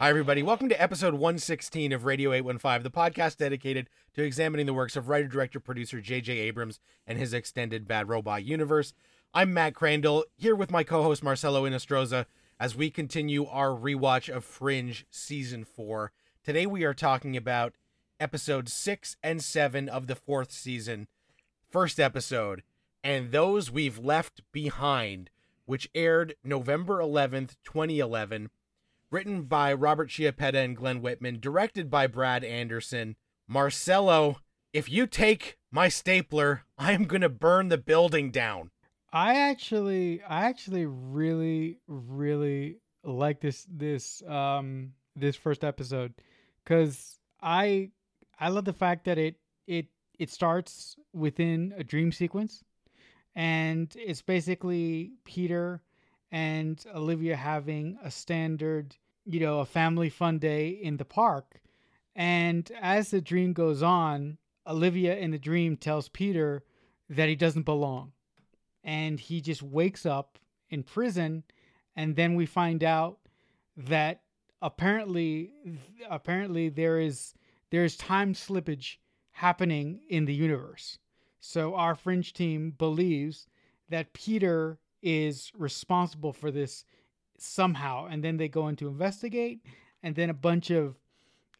Hi, everybody. Welcome to episode 116 of Radio 815, the podcast dedicated to examining the works of writer, director, producer J.J. Abrams and his extended Bad Robot universe. I'm Matt Crandall, here with my co host Marcelo Inostroza as we continue our rewatch of Fringe Season 4. Today we are talking about episodes 6 and 7 of the fourth season, first episode, and those we've left behind, which aired November 11th, 2011 written by Robert Chiappetta and Glen Whitman, directed by Brad Anderson. Marcelo, if you take my stapler, I am going to burn the building down. I actually I actually really really like this this um this first episode cuz I I love the fact that it it it starts within a dream sequence and it's basically Peter and Olivia having a standard, you know, a family fun day in the park. And as the dream goes on, Olivia in the dream tells Peter that he doesn't belong. And he just wakes up in prison and then we find out that apparently apparently there is there's time slippage happening in the universe. So our fringe team believes that Peter is responsible for this somehow and then they go in to investigate and then a bunch of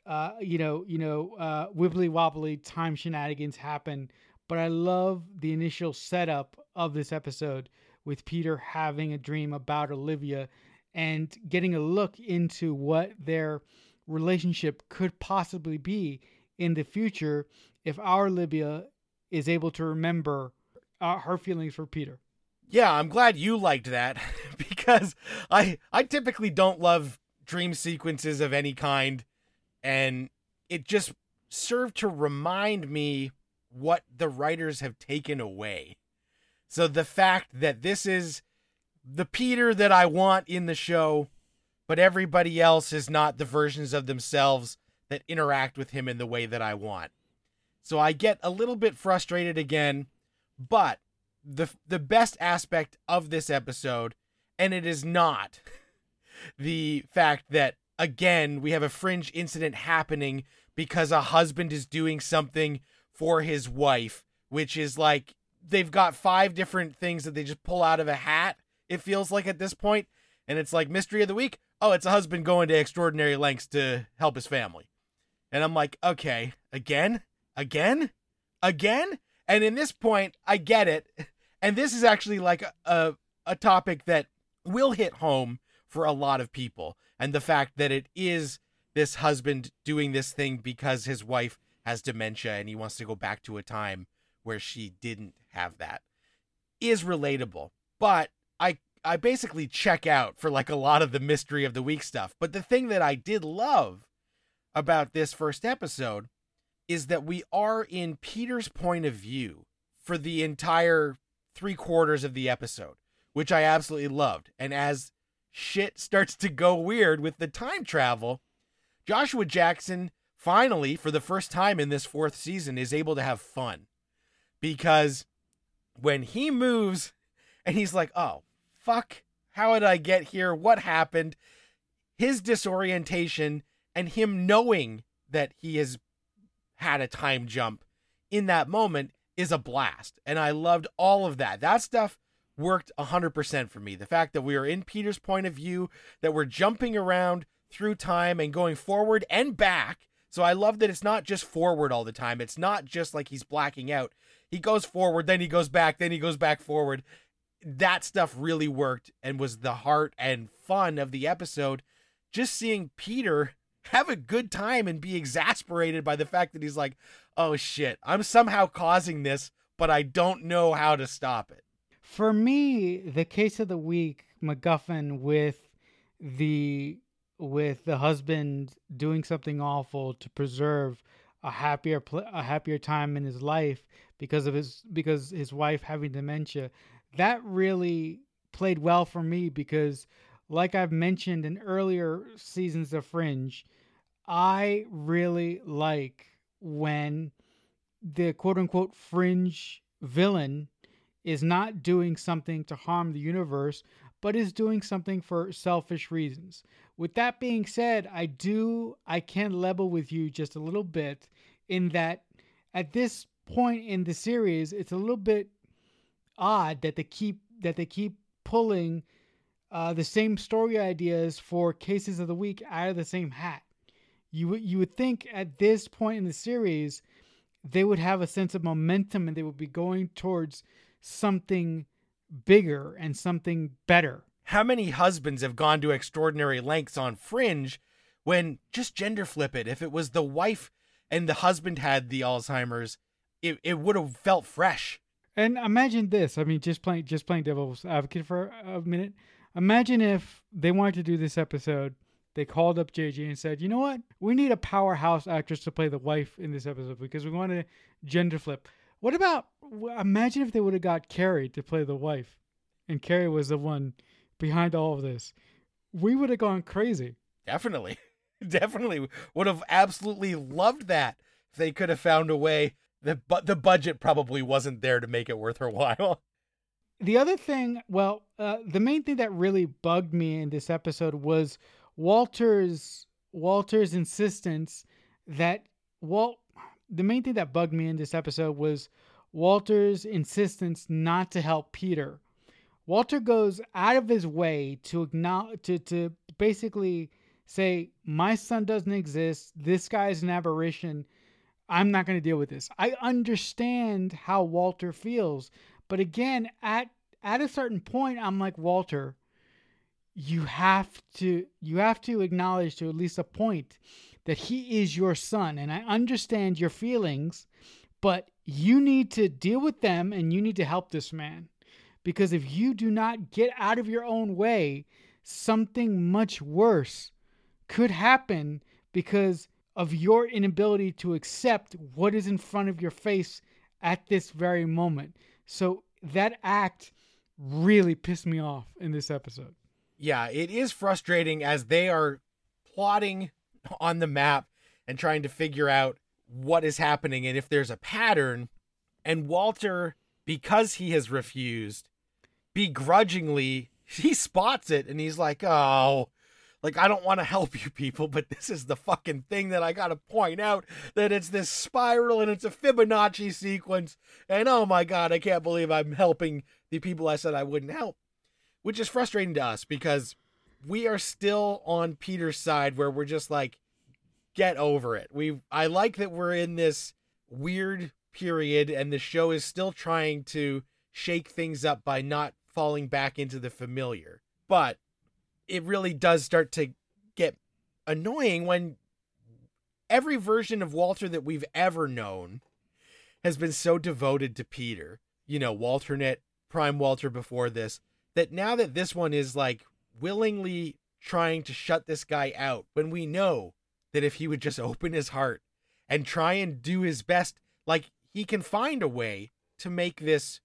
uh, you know you know uh, wibbly wobbly time shenanigans happen. But i love the initial setup of this episode with peter having a dream about olivia and getting a look into what their relationship could possibly be in the future if our olivia is able to remember uh, her feelings for peter. Yeah, I'm glad you liked that because I I typically don't love dream sequences of any kind and it just served to remind me what the writers have taken away. So the fact that this is the Peter that I want in the show, but everybody else is not the versions of themselves that interact with him in the way that I want. So I get a little bit frustrated again, but the the best aspect of this episode, and it is not the fact that again we have a fringe incident happening because a husband is doing something for his wife, which is like they've got five different things that they just pull out of a hat. It feels like at this point, and it's like mystery of the week. Oh, it's a husband going to extraordinary lengths to help his family. And I'm like, okay, again, again, again. And in this point, I get it. And this is actually like a, a, topic that will hit home for a lot of people. And the fact that it is this husband doing this thing because his wife has dementia and he wants to go back to a time where she didn't have that is relatable. But I I basically check out for like a lot of the mystery of the week stuff. But the thing that I did love about this first episode is that we are in Peter's point of view for the entire three quarters of the episode, which I absolutely loved. And as shit starts to go weird with the time travel, Joshua Jackson finally, for the first time in this fourth season, is able to have fun. Because when he moves and he's like, oh, fuck, how did I get here? What happened? His disorientation and him knowing that he has had a time jump in that moment is a blast. And I loved all of that. That stuff worked 100% for me. The fact that we are in Peter's point of view, that we're jumping around through time and going forward and back. So I love that it's not just forward all the time. It's not just like he's blacking out. He goes forward, then he goes back, then he goes back forward. That stuff really worked and was the heart and fun of the episode. Just seeing Peter have a good time and be exasperated by the fact that he's like, oh shit, I'm somehow causing this, but I don't know how to stop it. For me, the case of the week, MacGuffin with the with the husband doing something awful to preserve a happier a happier time in his life because of his because his wife having dementia that really played well for me because like I've mentioned in earlier seasons of Fringe I really like when the quote unquote fringe villain is not doing something to harm the universe, but is doing something for selfish reasons. With that being said, I do I can level with you just a little bit in that at this point in the series, it's a little bit odd that they keep that they keep pulling uh, the same story ideas for cases of the week out of the same hat. You you would think at this point in the series they would have a sense of momentum and they would be going towards something bigger and something better. How many husbands have gone to extraordinary lengths on Fringe when just gender flip it? If it was the wife and the husband had the Alzheimer's, it, it would have felt fresh. And imagine this. I mean, just playing just playing devil's advocate for a minute. Imagine if they wanted to do this episode, they called up JJ and said, "You know what? We need a powerhouse actress to play the wife in this episode because we want to gender flip. What about imagine if they would have got Carrie to play the wife, and Carrie was the one behind all of this? We would have gone crazy. Definitely, definitely would have absolutely loved that if they could have found a way. The but the budget probably wasn't there to make it worth her while. The other thing, well, uh, the main thing that really bugged me in this episode was Walter's Walter's insistence that Walt. The main thing that bugged me in this episode was Walter's insistence not to help Peter. Walter goes out of his way to acknowledge to to basically say my son doesn't exist. This guy is an aberration. I'm not going to deal with this. I understand how Walter feels, but again, at at a certain point, I'm like Walter. You have to you have to acknowledge to at least a point that he is your son, and I understand your feelings, but you need to deal with them and you need to help this man, because if you do not get out of your own way, something much worse could happen because of your inability to accept what is in front of your face at this very moment. So that act really pissed me off in this episode. Yeah, it is frustrating as they are plotting on the map and trying to figure out what is happening and if there's a pattern. And Walter, because he has refused, begrudgingly, he spots it and he's like, oh, like I don't want to help you people, but this is the fucking thing that I got to point out that it's this spiral and it's a Fibonacci sequence and oh my god, I can't believe I'm helping the people I said I wouldn't help. Which is frustrating to us because we are still on Peter's side where we're just like get over it. We I like that we're in this weird period and the show is still trying to shake things up by not falling back into the familiar. But it really does start to get annoying when every version of Walter that we've ever known has been so devoted to Peter. You know, Walternate, Prime Walter before this, that now that this one is like willingly trying to shut this guy out, when we know that if he would just open his heart and try and do his best, like he can find a way to make this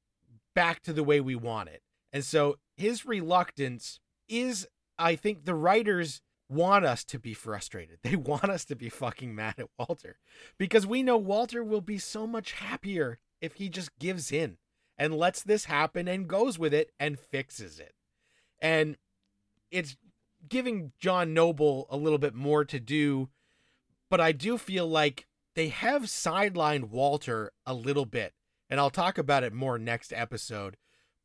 back to the way we want it. And so his reluctance is I think the writers want us to be frustrated. They want us to be fucking mad at Walter because we know Walter will be so much happier if he just gives in and lets this happen and goes with it and fixes it. And it's giving John Noble a little bit more to do, but I do feel like they have sidelined Walter a little bit. And I'll talk about it more next episode.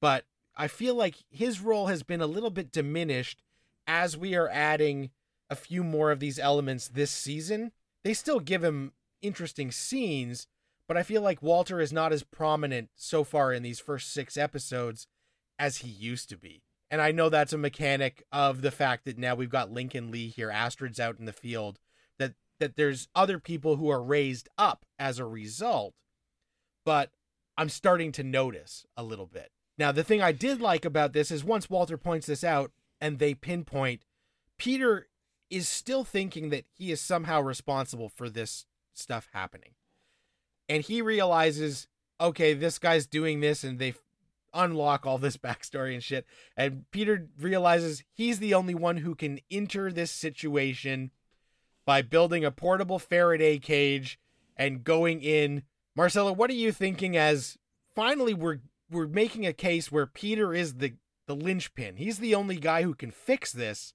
But I feel like his role has been a little bit diminished as we are adding a few more of these elements this season, they still give him interesting scenes, but I feel like Walter is not as prominent so far in these first six episodes as he used to be. And I know that's a mechanic of the fact that now we've got Lincoln Lee here, Astrid's out in the field, that that there's other people who are raised up as a result. But I'm starting to notice a little bit. Now, the thing I did like about this is once Walter points this out, and they pinpoint Peter is still thinking that he is somehow responsible for this stuff happening. And he realizes, okay, this guy's doing this, and they unlock all this backstory and shit. And Peter realizes he's the only one who can enter this situation by building a portable Faraday cage and going in. Marcelo, what are you thinking as finally we're we're making a case where Peter is the the linchpin. He's the only guy who can fix this.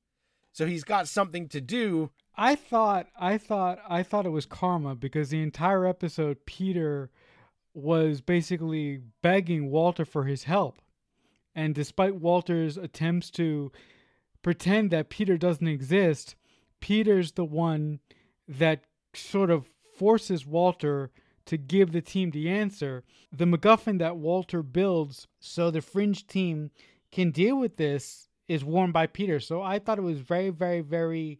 So he's got something to do. I thought I thought I thought it was karma because the entire episode Peter was basically begging Walter for his help. And despite Walter's attempts to pretend that Peter doesn't exist, Peter's the one that sort of forces Walter to give the team the answer. The MacGuffin that Walter builds so the fringe team can deal with this is worn by Peter. So I thought it was very, very, very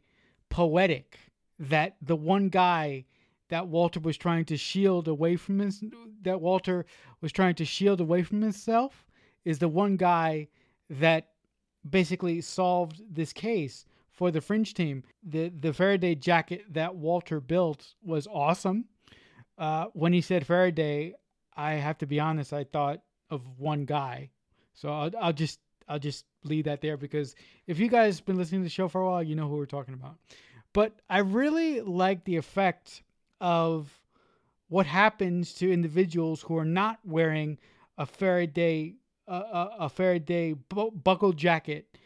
poetic that the one guy that Walter was trying to shield away from his that Walter was trying to shield away from himself is the one guy that basically solved this case for the fringe team. The the Faraday jacket that Walter built was awesome. Uh, when he said Faraday, I have to be honest, I thought of one guy. So I'll, I'll just I'll just leave that there because if you guys been listening to the show for a while, you know who we're talking about. But I really like the effect of what happens to individuals who are not wearing a Faraday a, a Faraday bu- buckle jacket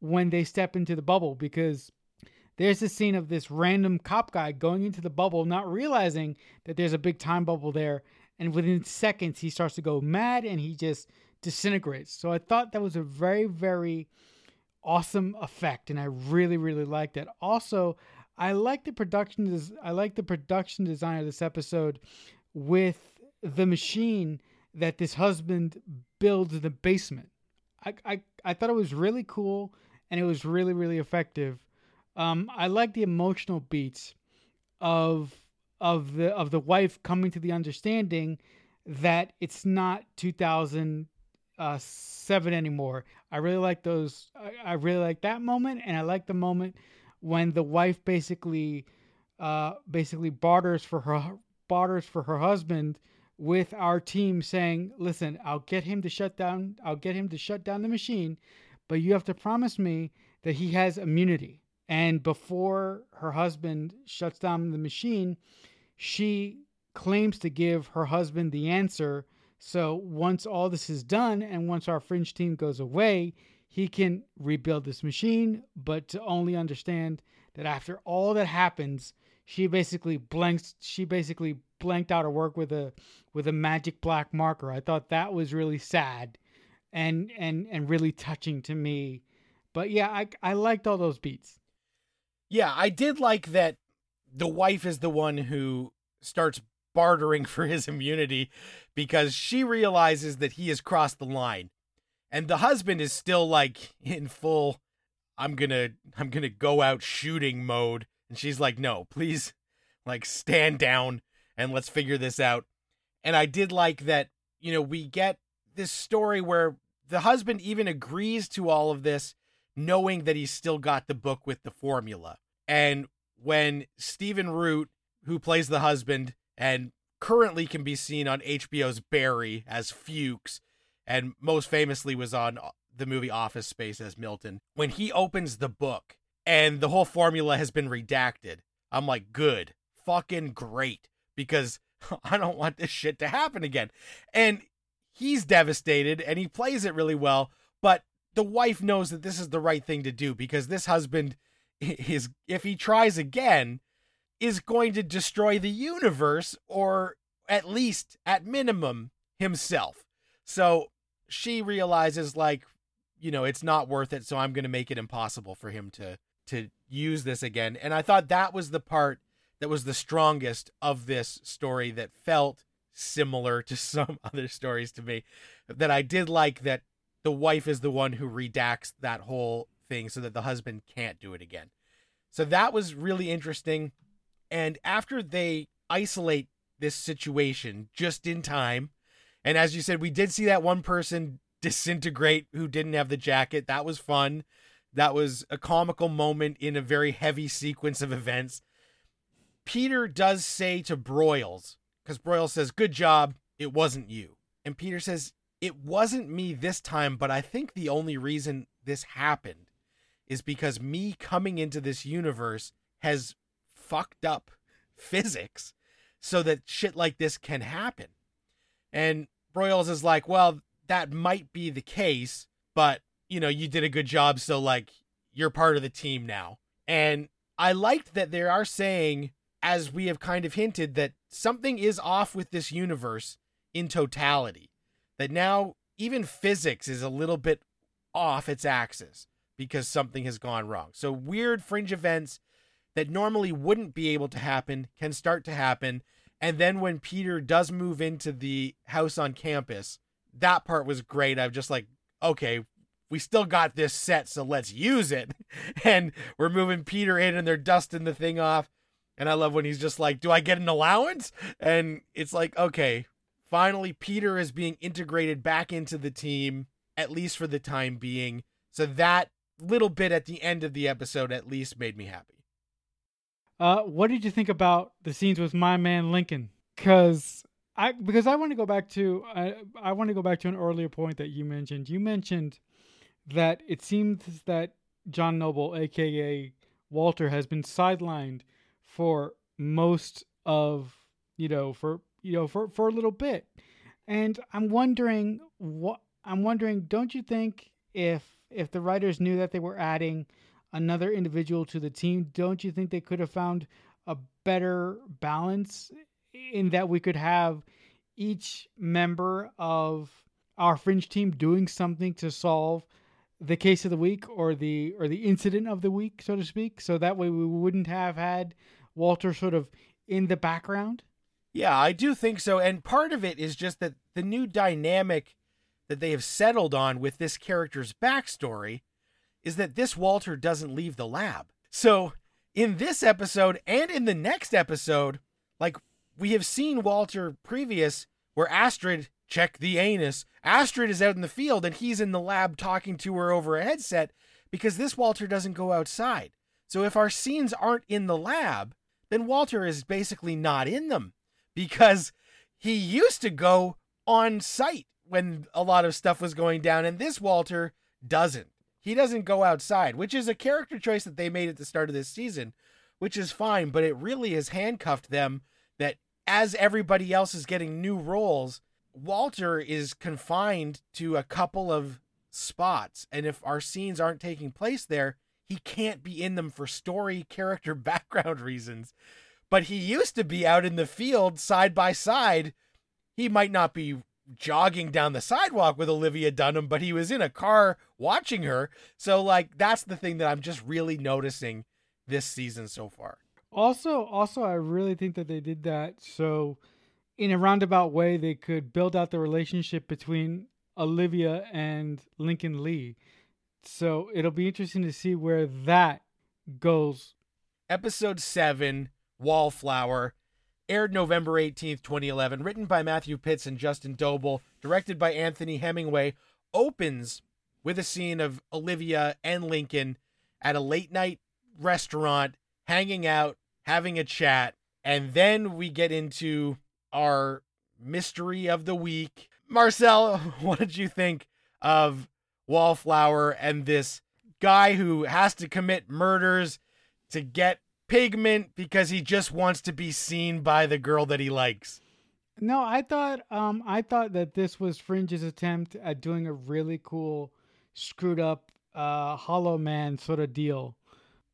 when they step into the bubble because there's a scene of this random cop guy going into the bubble, not realizing that there's a big time bubble there, and within seconds he starts to go mad and he just disintegrates. So I thought that was a very very awesome effect, and I really really liked it. Also, I like the production. I like the production design of this episode with the machine that this husband builds in the basement. I, I, I thought it was really cool and it was really, really effective. Um, I like the emotional beats of of the of the wife coming to the understanding that it's not 2007 anymore. I really like those. I, I really like that moment, and I like the moment when the wife basically uh, basically barters for her barters for her husband with our team saying, "Listen, I'll get him to shut down. I'll get him to shut down the machine, but you have to promise me that he has immunity." And before her husband shuts down the machine, she claims to give her husband the answer. So once all this is done, and once our fringe team goes away, he can rebuild this machine. But to only understand that after all that happens, she basically blanks. She basically blanked out her work with a with a magic black marker. I thought that was really sad and and and really touching to me. But yeah, I I liked all those beats. Yeah, I did like that the wife is the one who starts bartering for his immunity because she realizes that he has crossed the line. And the husband is still like in full I'm to I'm to go out shooting mode and she's like no, please like stand down and let's figure this out. And I did like that, you know, we get this story where the husband even agrees to all of this, knowing that he's still got the book with the formula. And when Stephen Root, who plays the husband and currently can be seen on HBO's Barry as Fuches, and most famously was on uh, the movie Office Space as Milton, when he opens the book and the whole formula has been redacted, I'm like, good, fucking great because I don't want this shit to happen again. And he's devastated and he plays it really well, but the wife knows that this is the right thing to do because this husband is if he tries again is going to destroy the universe or at least at minimum himself. So she realizes like you know it's not worth it so I'm going to make it impossible for him to to use this again. And I thought that was the part that was the strongest of this story that felt similar to some other stories to me. That I did like that the wife is the one who redacts that whole thing so that the husband can't do it again. So that was really interesting. And after they isolate this situation just in time, and as you said, we did see that one person disintegrate who didn't have the jacket. That was fun. That was a comical moment in a very heavy sequence of events. Peter does say to Broyles, because Broyles says, Good job, it wasn't you. And Peter says, It wasn't me this time, but I think the only reason this happened is because me coming into this universe has fucked up physics so that shit like this can happen. And Broyles is like, Well, that might be the case, but you know, you did a good job, so like you're part of the team now. And I liked that they are saying, as we have kind of hinted, that something is off with this universe in totality. That now even physics is a little bit off its axis because something has gone wrong. So weird fringe events that normally wouldn't be able to happen can start to happen. And then when Peter does move into the house on campus, that part was great. I'm just like, okay, we still got this set, so let's use it. And we're moving Peter in and they're dusting the thing off. And I love when he's just like, Do I get an allowance? And it's like, okay, finally, Peter is being integrated back into the team, at least for the time being. So that little bit at the end of the episode at least made me happy. Uh, what did you think about the scenes with my man Lincoln? Because I because I want to go back to I I want to go back to an earlier point that you mentioned. You mentioned that it seems that John Noble, aka Walter, has been sidelined for most of you know for you know for for a little bit, and I'm wondering what I'm wondering. Don't you think if if the writers knew that they were adding another individual to the team, don't you think they could have found a better balance in that we could have each member of our fringe team doing something to solve the case of the week or the or the incident of the week, so to speak. So that way we wouldn't have had Walter sort of in the background. Yeah, I do think so. And part of it is just that the new dynamic that they have settled on with this character's backstory is that this Walter doesn't leave the lab. So in this episode and in the next episode, like we have seen Walter previous where Astrid check the anus. Astrid is out in the field and he's in the lab talking to her over a headset because this Walter doesn't go outside. So if our scenes aren't in the lab, then Walter is basically not in them because he used to go on site when a lot of stuff was going down and this Walter doesn't. He doesn't go outside, which is a character choice that they made at the start of this season, which is fine, but it really has handcuffed them that as everybody else is getting new roles, Walter is confined to a couple of spots. And if our scenes aren't taking place there, he can't be in them for story, character, background reasons. But he used to be out in the field side by side. He might not be jogging down the sidewalk with Olivia Dunham, but he was in a car watching her. So, like, that's the thing that I'm just really noticing this season so far. Also, also, I really think that they did that so in a roundabout way, they could build out the relationship between Olivia and Lincoln Lee. So it'll be interesting to see where that goes. Episode 7, Wallflower, aired November 18th, 2011, written by Matthew Pitts and Justin Doble, directed by Anthony Hemingway, opens with a scene of Olivia and Lincoln at a late night restaurant, hanging out, having a chat, and then we get into our mystery of the week. Marcel, what did you think of Wallflower and this guy who has to commit murders to get pigment because he just wants to be seen by the girl that he likes? No, I thought um I thought that this was Fringe's attempt at doing a really cool screwed up uh hollow man sort of deal.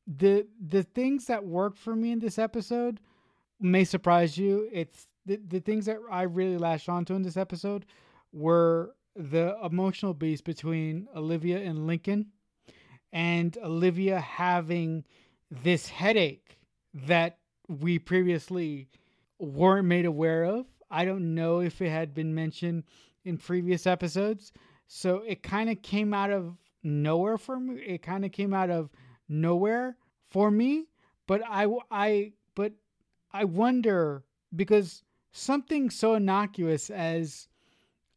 The the things that worked for me in this episode may surprise you. It's the, the things that I really latched onto in this episode were the emotional beats between Olivia and Lincoln, and Olivia having this headache that we previously weren't made aware of. I don't know if it had been mentioned in previous episodes. So it kind of came out of nowhere for me. It kind of came out of nowhere for me. But I, I, but I wonder because something so innocuous as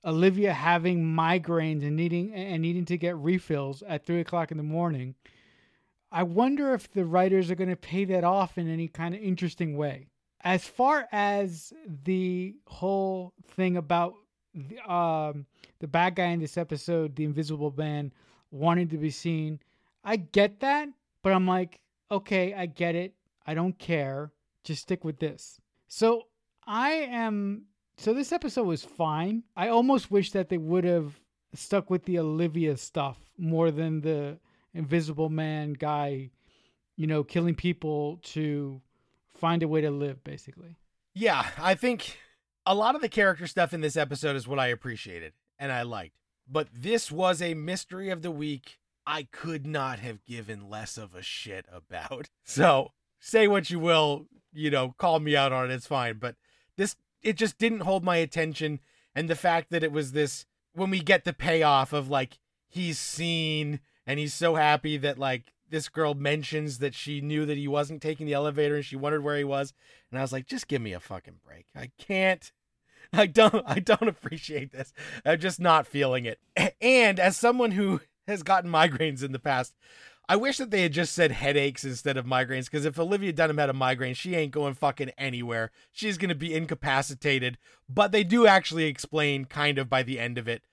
Olivia having migraines and needing and needing to get refills at three o'clock in the morning. I wonder if the writers are going to pay that off in any kind of interesting way. As far as the whole thing about the, um, the bad guy in this episode, the Invisible Man, wanting to be seen, I get that, but I'm like, okay, I get it. I don't care. Just stick with this. So I am. So this episode was fine. I almost wish that they would have stuck with the Olivia stuff more than the invisible man guy, you know, killing people to find a way to live, basically. Yeah, I think a lot of the character stuff in this episode is what I appreciated and I liked. But this was a mystery of the week I could not have given less of a shit about. So say what you will, you know, call me out on it, it's fine. But this, it just didn't hold my attention. And the fact that it was this, when we get the payoff of like, he's seen and he's so happy that like this girl mentions that she knew that he wasn't taking the elevator and she wondered where he was. And I was like, just give me a fucking break. I can't. I don't I don't appreciate this. I'm just not feeling it. And as someone who has gotten migraines in the past, I wish that they had just said headaches instead of migraines because if Olivia Dunham had a migraine, she ain't going fucking anywhere. She's going to be incapacitated. But they do actually explain kind of by the end of it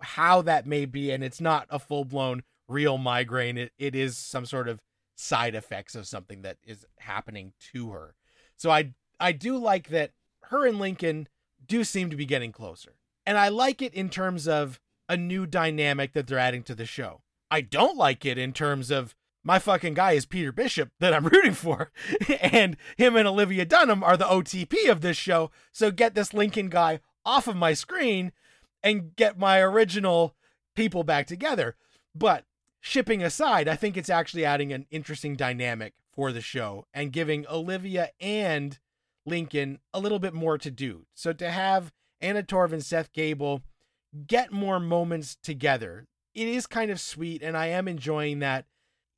how that may be and it's not a full-blown real migraine. It, it is some sort of side effects of something that is happening to her. So I I do like that her and Lincoln do seem to be getting closer. And I like it in terms of a new dynamic that they're adding to the show. I don't like it in terms of my fucking guy is Peter Bishop that I'm rooting for. and him and Olivia Dunham are the OTP of this show. So get this Lincoln guy off of my screen and get my original people back together. But shipping aside, I think it's actually adding an interesting dynamic for the show and giving Olivia and Lincoln a little bit more to do. So to have Anna Torv and Seth Gabel get more moments together, it is kind of sweet, and I am enjoying that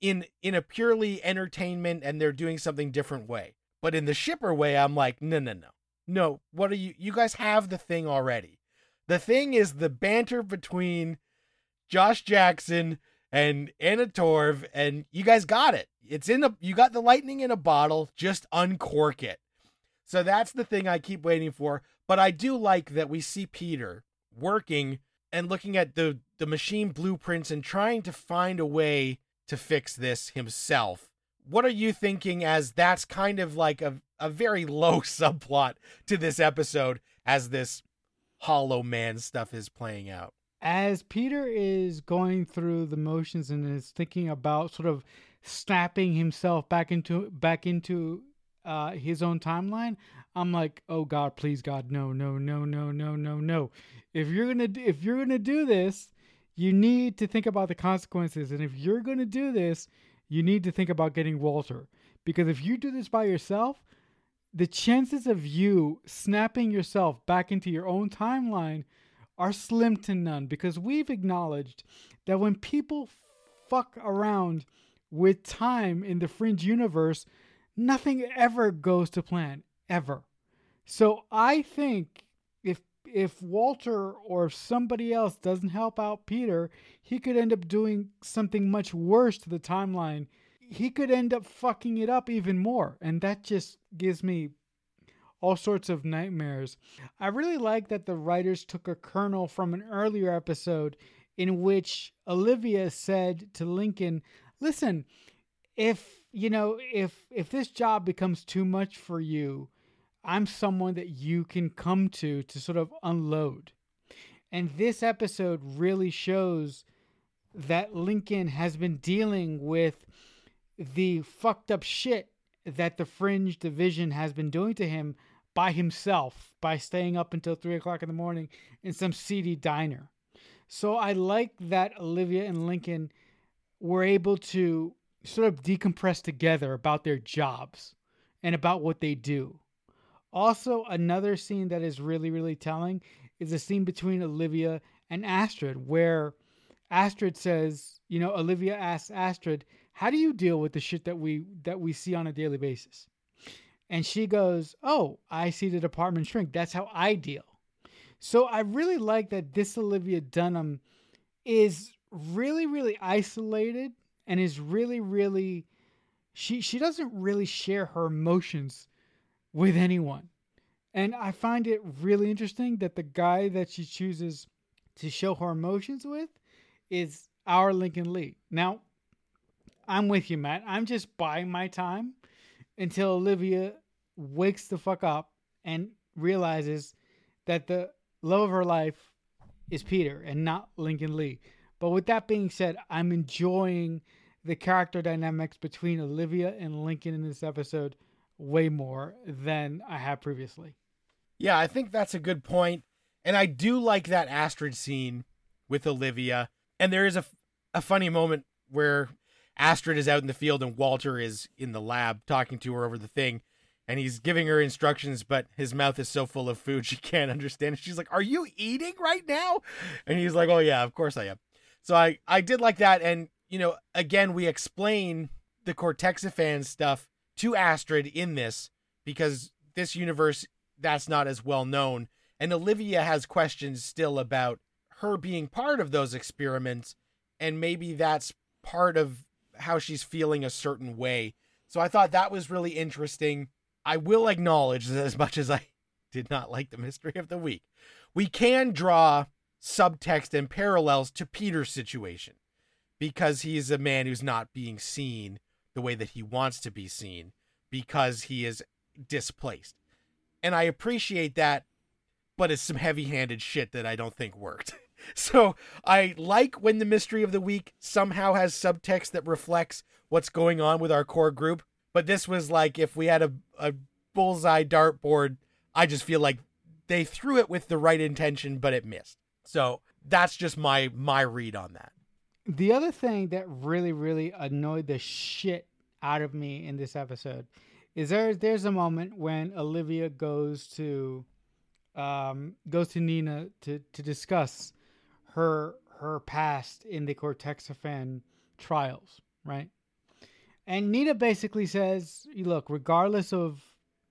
in in a purely entertainment and they're doing something different way. But in the shipper way, I'm like, no, no, no, no. What are you? You guys have the thing already. The thing is the banter between Josh Jackson and Anna Torv, and you guys got it. It's in the you got the lightning in a bottle. Just uncork it. So that's the thing I keep waiting for. But I do like that we see Peter working and looking at the the machine blueprints and trying to find a way to fix this himself. What are you thinking as that's kind of like a, a very low subplot to this episode as this hollow man stuff is playing out? As Peter is going through the motions and is thinking about sort of snapping himself back into back into uh, his own timeline, I'm like, oh God, please God, no, no, no, no, no, no, no. If you're gonna if you're gonna do this, you need to think about the consequences. And if you're gonna do this, you need to think about getting Walter. Because if you do this by yourself, the chances of you snapping yourself back into your own timeline are slim to none. Because we've acknowledged that when people fuck around with time in the fringe universe, nothing ever goes to plan ever. So I think if if Walter or somebody else doesn't help out Peter, he could end up doing something much worse to the timeline. He could end up fucking it up even more, and that just gives me all sorts of nightmares. I really like that the writers took a kernel from an earlier episode in which Olivia said to Lincoln, "Listen, if you know if if this job becomes too much for you i'm someone that you can come to to sort of unload and this episode really shows that lincoln has been dealing with the fucked up shit that the fringe division has been doing to him by himself by staying up until three o'clock in the morning in some seedy diner so i like that olivia and lincoln were able to sort of decompress together about their jobs and about what they do. Also, another scene that is really, really telling is a scene between Olivia and Astrid, where Astrid says, you know, Olivia asks Astrid, "How do you deal with the shit that we that we see on a daily basis?" And she goes, "Oh, I see the department shrink. That's how I deal." So I really like that this Olivia Dunham is really, really isolated and is really really she she doesn't really share her emotions with anyone. And I find it really interesting that the guy that she chooses to show her emotions with is our Lincoln Lee. Now, I'm with you, Matt. I'm just buying my time until Olivia wakes the fuck up and realizes that the love of her life is Peter and not Lincoln Lee. But with that being said, I'm enjoying the character dynamics between Olivia and Lincoln in this episode way more than I have previously. Yeah, I think that's a good point. And I do like that Astrid scene with Olivia. And there is a, a funny moment where Astrid is out in the field and Walter is in the lab talking to her over the thing. And he's giving her instructions, but his mouth is so full of food she can't understand. She's like, Are you eating right now? And he's like, Oh, yeah, of course I am. So I, I did like that. And, you know, again, we explain the Cortexiphan stuff to Astrid in this because this universe, that's not as well known. And Olivia has questions still about her being part of those experiments. And maybe that's part of how she's feeling a certain way. So I thought that was really interesting. I will acknowledge that as much as I did not like the mystery of the week, we can draw subtext and parallels to Peter's situation because he is a man who's not being seen the way that he wants to be seen because he is displaced. And I appreciate that, but it's some heavy handed shit that I don't think worked. so I like when the mystery of the week somehow has subtext that reflects what's going on with our core group. But this was like if we had a, a bullseye dartboard, I just feel like they threw it with the right intention, but it missed. So that's just my my read on that. The other thing that really, really annoyed the shit out of me in this episode is there there's a moment when Olivia goes to um, goes to Nina to to discuss her her past in the Cortexiphan trials, right? And Nina basically says, "Look, regardless of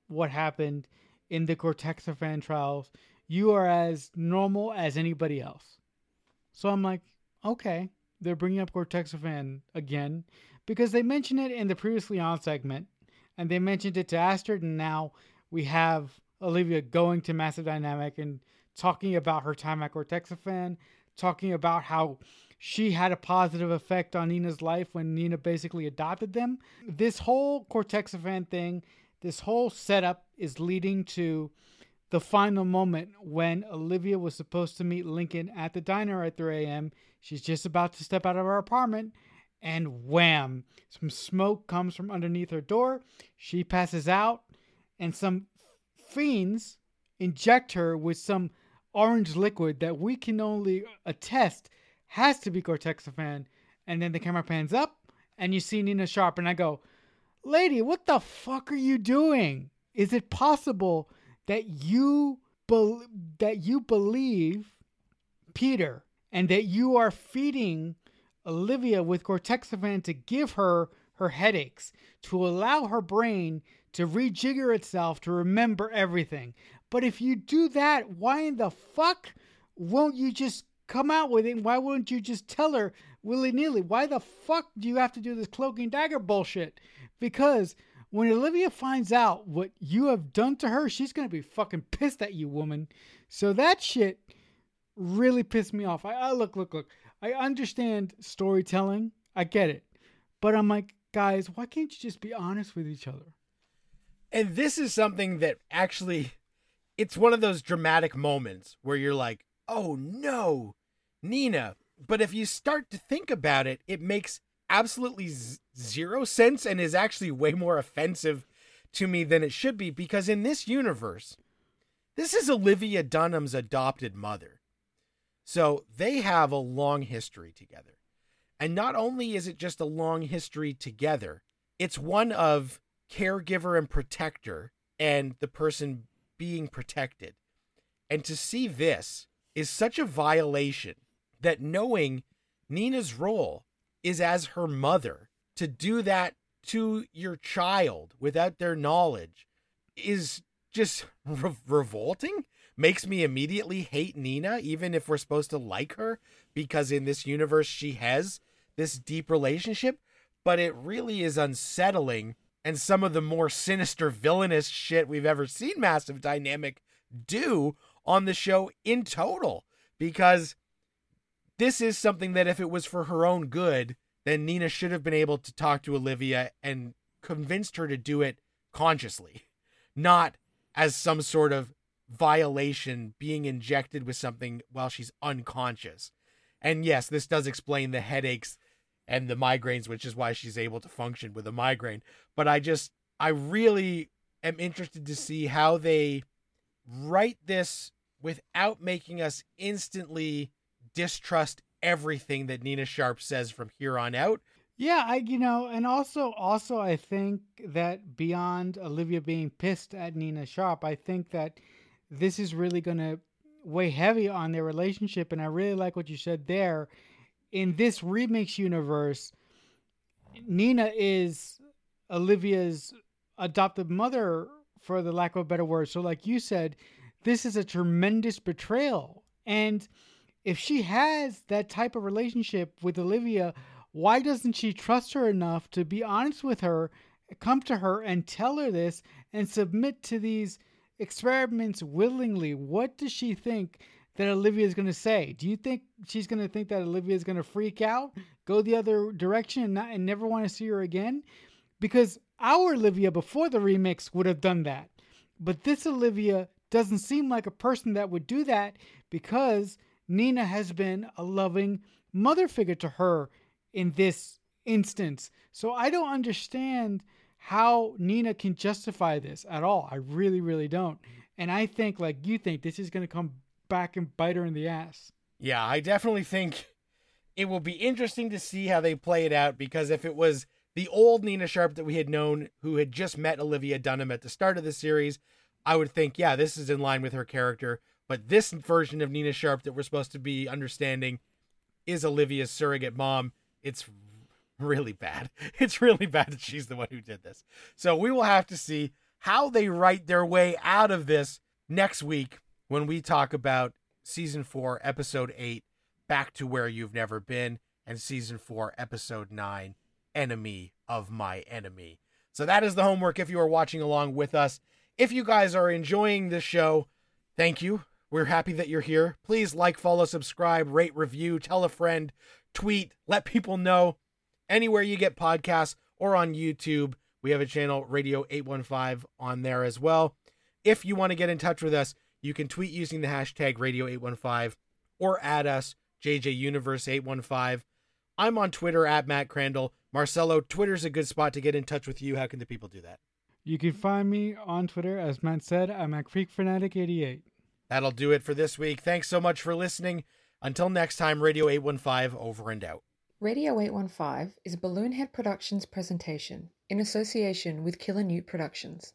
what happened in the Cortexiphan trials, you are as normal as anybody else." So I'm like, okay, they're bringing up Cortexiphan again because they mentioned it in the previously on segment, and they mentioned it to Astrid, and now we have Olivia going to Massive Dynamic and talking about her time at Cortexiphan, talking about how she had a positive effect on Nina's life when Nina basically adopted them. This whole Cortexiphan thing, this whole setup is leading to the final moment when Olivia was supposed to meet Lincoln at the diner at 3 a.m. She's just about to step out of her apartment, and wham! Some smoke comes from underneath her door. She passes out, and some fiends inject her with some orange liquid that we can only attest has to be Cortexiphan. And then the camera pans up, and you see Nina Sharp, and I go, Lady, what the fuck are you doing? Is it possible that you be- that you believe Peter and that you are feeding Olivia with Cortexiphan to give her her headaches, to allow her brain to rejigger itself to remember everything. But if you do that, why in the fuck won't you just come out with it? Why wouldn't you just tell her willy nilly? Why the fuck do you have to do this cloak and dagger bullshit? Because when Olivia finds out what you have done to her, she's gonna be fucking pissed at you, woman. So that shit really pissed me off. I, I look, look, look. I understand storytelling. I get it. But I'm like, guys, why can't you just be honest with each other? And this is something that actually it's one of those dramatic moments where you're like, "Oh no, Nina." But if you start to think about it, it makes absolutely z- zero sense and is actually way more offensive to me than it should be because in this universe, this is Olivia Dunham's adopted mother. So they have a long history together. And not only is it just a long history together, it's one of caregiver and protector and the person being protected. And to see this is such a violation that knowing Nina's role is as her mother to do that to your child without their knowledge is just re- revolting makes me immediately hate Nina, even if we're supposed to like her, because in this universe she has this deep relationship. But it really is unsettling and some of the more sinister, villainous shit we've ever seen Massive Dynamic do on the show in total. Because this is something that if it was for her own good, then Nina should have been able to talk to Olivia and convinced her to do it consciously, not as some sort of violation being injected with something while she's unconscious. And yes, this does explain the headaches and the migraines, which is why she's able to function with a migraine. But I just, I really am interested to see how they write this without making us instantly distrust everything that Nina Sharp says from here on out. Yeah, I you know, and also also I think that beyond Olivia being pissed at Nina Sharp, I think that this is really going to weigh heavy on their relationship and I really like what you said there. In this remix universe, Nina is Olivia's adopted mother for the lack of a better word. So like you said, this is a tremendous betrayal. And if she has that type of relationship with Olivia, why doesn't she trust her enough to be honest with her, come to her and tell her this and submit to these experiments willingly? What does she think that Olivia is going to say? Do you think she's going to think that Olivia is going to freak out, go the other direction, and, not, and never want to see her again? Because our Olivia before the remix would have done that. But this Olivia doesn't seem like a person that would do that because Nina has been a loving mother figure to her in this instance. So I don't understand how Nina can justify this at all. I really, really don't. And I think, like you think, this is going to come back and bite her in the ass. Yeah, I definitely think it will be interesting to see how they play it out because if it was the old Nina Sharp that we had known who had just met Olivia Dunham at the start of the series, I would think, yeah, this is in line with her character. But this version of Nina Sharp that we're supposed to be understanding is Olivia's surrogate mom. It's really bad. It's really bad that she's the one who did this. So we will have to see how they write their way out of this next week when we talk about season four, episode eight, Back to Where You've Never Been, and season four, episode nine, Enemy of My Enemy. So that is the homework if you are watching along with us. If you guys are enjoying this show, thank you. We're happy that you're here. Please like, follow, subscribe, rate, review, tell a friend, tweet, let people know. Anywhere you get podcasts or on YouTube, we have a channel, Radio 815, on there as well. If you want to get in touch with us, you can tweet using the hashtag Radio 815 or add us, JJUniverse815. I'm on Twitter at Matt Crandall. Marcelo, Twitter's a good spot to get in touch with you. How can the people do that? You can find me on Twitter, as Matt said. I'm at Creek Fanatic 88. That'll do it for this week. Thanks so much for listening. Until next time, Radio 815 over and out. Radio 815 is a Balloonhead Productions presentation in association with Killer Newt Productions.